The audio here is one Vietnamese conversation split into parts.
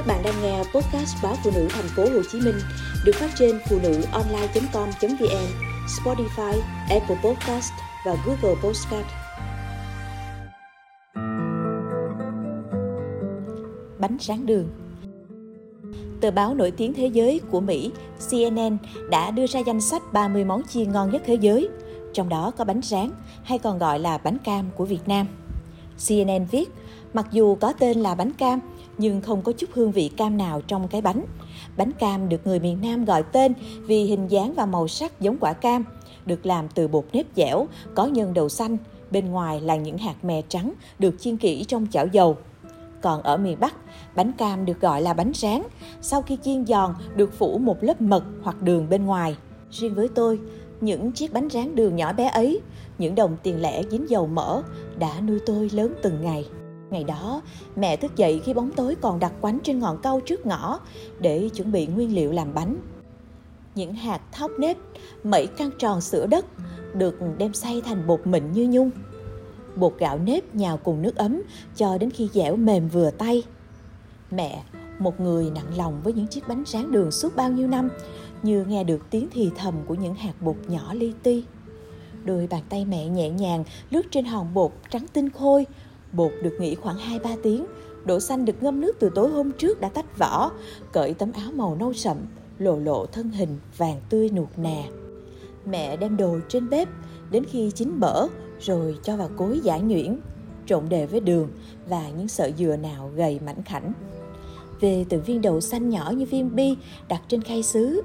Các bạn đang nghe podcast báo phụ nữ thành phố Hồ Chí Minh được phát trên phụ nữ online.com.vn, Spotify, Apple Podcast và Google Podcast. Bánh rán đường Tờ báo nổi tiếng thế giới của Mỹ, CNN đã đưa ra danh sách 30 món chiên ngon nhất thế giới, trong đó có bánh rán hay còn gọi là bánh cam của Việt Nam. CNN viết, mặc dù có tên là bánh cam, nhưng không có chút hương vị cam nào trong cái bánh. Bánh cam được người miền Nam gọi tên vì hình dáng và màu sắc giống quả cam, được làm từ bột nếp dẻo, có nhân đậu xanh, bên ngoài là những hạt mè trắng được chiên kỹ trong chảo dầu. Còn ở miền Bắc, bánh cam được gọi là bánh rán, sau khi chiên giòn được phủ một lớp mật hoặc đường bên ngoài. Riêng với tôi, những chiếc bánh rán đường nhỏ bé ấy, những đồng tiền lẻ dính dầu mỡ đã nuôi tôi lớn từng ngày. Ngày đó, mẹ thức dậy khi bóng tối còn đặt quánh trên ngọn cau trước ngõ để chuẩn bị nguyên liệu làm bánh. Những hạt thóc nếp, mẩy căng tròn sữa đất được đem xay thành bột mịn như nhung. Bột gạo nếp nhào cùng nước ấm cho đến khi dẻo mềm vừa tay. Mẹ, một người nặng lòng với những chiếc bánh rán đường suốt bao nhiêu năm, như nghe được tiếng thì thầm của những hạt bột nhỏ li ti. Đôi bàn tay mẹ nhẹ nhàng lướt trên hòn bột trắng tinh khôi, Bột được nghỉ khoảng 2-3 tiếng, đậu xanh được ngâm nước từ tối hôm trước đã tách vỏ, cởi tấm áo màu nâu sậm, lộ lộ thân hình vàng tươi nuột nà. Mẹ đem đồ trên bếp, đến khi chín bở rồi cho vào cối giả nhuyễn, trộn đều với đường và những sợi dừa nào gầy mảnh khảnh. Về từng viên đậu xanh nhỏ như viên bi đặt trên khay sứ.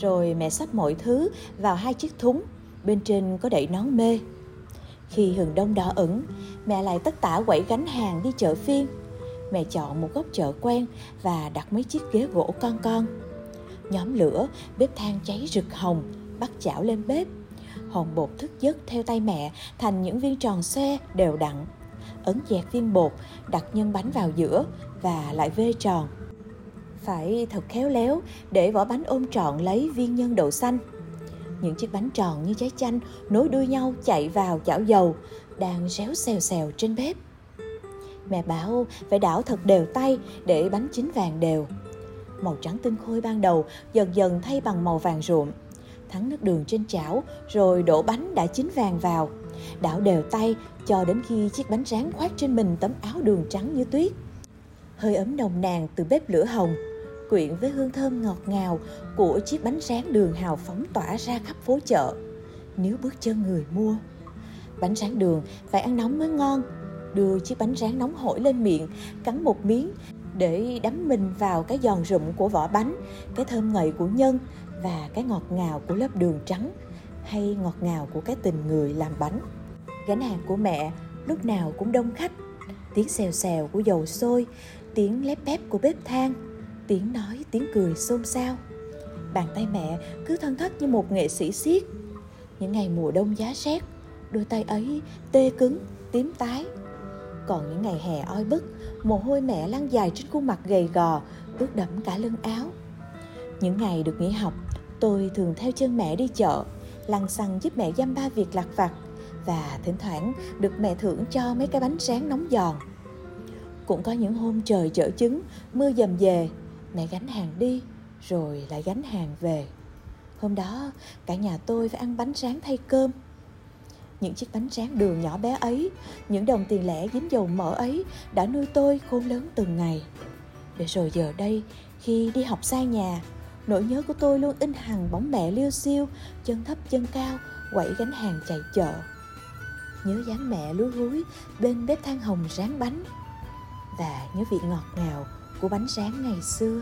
Rồi mẹ sắp mọi thứ vào hai chiếc thúng, bên trên có đậy nón mê. Khi hừng đông đỏ ửng, mẹ lại tất tả quẩy gánh hàng đi chợ phiên. Mẹ chọn một góc chợ quen và đặt mấy chiếc ghế gỗ con con. Nhóm lửa, bếp than cháy rực hồng, bắt chảo lên bếp. Hòn bột thức giấc theo tay mẹ thành những viên tròn xe đều đặn. Ấn dẹt viên bột, đặt nhân bánh vào giữa và lại vê tròn. Phải thật khéo léo để vỏ bánh ôm trọn lấy viên nhân đậu xanh những chiếc bánh tròn như trái chanh nối đuôi nhau chạy vào chảo dầu, đang réo xèo xèo trên bếp. Mẹ bảo phải đảo thật đều tay để bánh chín vàng đều. Màu trắng tinh khôi ban đầu dần dần thay bằng màu vàng ruộm. Thắng nước đường trên chảo, rồi đổ bánh đã chín vàng vào. Đảo đều tay cho đến khi chiếc bánh rán khoác trên mình tấm áo đường trắng như tuyết. Hơi ấm nồng nàn từ bếp lửa hồng quyện với hương thơm ngọt ngào của chiếc bánh rán đường hào phóng tỏa ra khắp phố chợ. Nếu bước chân người mua, bánh rán đường phải ăn nóng mới ngon. Đưa chiếc bánh rán nóng hổi lên miệng, cắn một miếng để đắm mình vào cái giòn rụm của vỏ bánh, cái thơm ngậy của nhân và cái ngọt ngào của lớp đường trắng hay ngọt ngào của cái tình người làm bánh. Gánh hàng của mẹ lúc nào cũng đông khách. Tiếng xèo xèo của dầu sôi tiếng lép bép của bếp than tiếng nói, tiếng cười xôn xao. Bàn tay mẹ cứ thân thất như một nghệ sĩ siết. Những ngày mùa đông giá rét đôi tay ấy tê cứng, tím tái. Còn những ngày hè oi bức, mồ hôi mẹ lăn dài trên khuôn mặt gầy gò, ướt đẫm cả lưng áo. Những ngày được nghỉ học, tôi thường theo chân mẹ đi chợ lăn xăng giúp mẹ dăm ba việc lặt vặt và thỉnh thoảng được mẹ thưởng cho mấy cái bánh sáng nóng giòn. Cũng có những hôm trời chở trứng, mưa dầm về mẹ gánh hàng đi, rồi lại gánh hàng về. Hôm đó, cả nhà tôi phải ăn bánh sáng thay cơm. Những chiếc bánh tráng đường nhỏ bé ấy, những đồng tiền lẻ dính dầu mỡ ấy đã nuôi tôi khôn lớn từng ngày. Để rồi giờ đây, khi đi học xa nhà, nỗi nhớ của tôi luôn in hằn bóng mẹ liêu xiêu, chân thấp chân cao, quẩy gánh hàng chạy chợ. Nhớ dáng mẹ lúi húi bên bếp than hồng rán bánh. Và nhớ vị ngọt ngào của bánh rán ngày xưa.